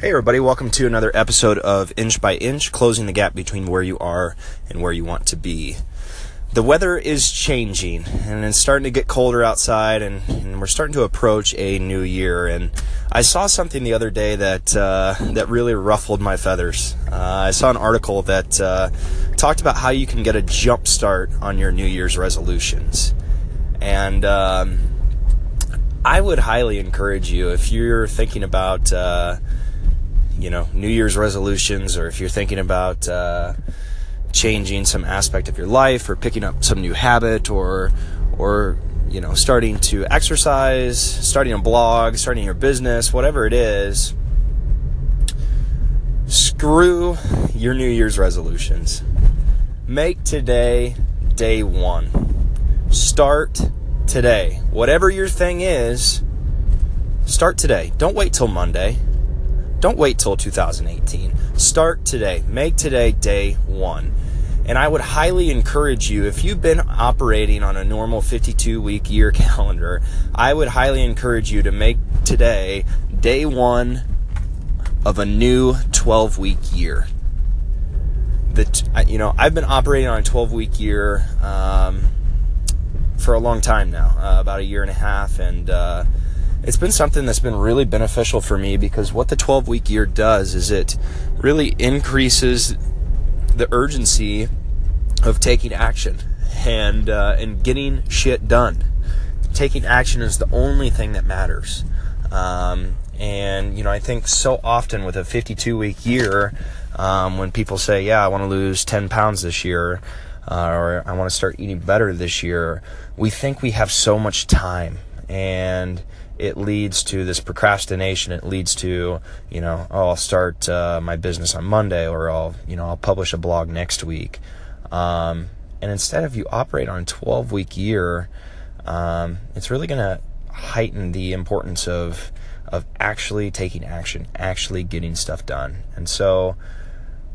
Hey, everybody, welcome to another episode of Inch by Inch, closing the gap between where you are and where you want to be. The weather is changing and it's starting to get colder outside, and, and we're starting to approach a new year. And I saw something the other day that uh, that really ruffled my feathers. Uh, I saw an article that uh, talked about how you can get a jump start on your New Year's resolutions. And um, I would highly encourage you if you're thinking about uh, you know, New Year's resolutions, or if you're thinking about uh, changing some aspect of your life, or picking up some new habit, or or you know, starting to exercise, starting a blog, starting your business, whatever it is, screw your New Year's resolutions. Make today day one. Start today. Whatever your thing is, start today. Don't wait till Monday. Don't wait till 2018. Start today. Make today day one. And I would highly encourage you, if you've been operating on a normal 52 week year calendar, I would highly encourage you to make today day one of a new 12 week year. That, you know, I've been operating on a 12 week year um, for a long time now, uh, about a year and a half. And, uh, it's been something that's been really beneficial for me because what the 12 week year does is it really increases the urgency of taking action and uh, and getting shit done. Taking action is the only thing that matters. Um, and you know, I think so often with a 52 week year, um, when people say, "Yeah, I want to lose 10 pounds this year," uh, or "I want to start eating better this year," we think we have so much time and it leads to this procrastination. It leads to, you know, oh, I'll start uh, my business on Monday, or I'll, you know, I'll publish a blog next week. Um, and instead of you operate on a 12 week year, um, it's really going to heighten the importance of of actually taking action, actually getting stuff done. And so,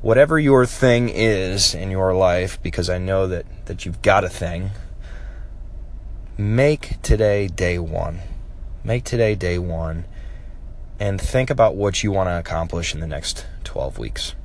whatever your thing is in your life, because I know that that you've got a thing, make today day one. Make today day one and think about what you want to accomplish in the next 12 weeks.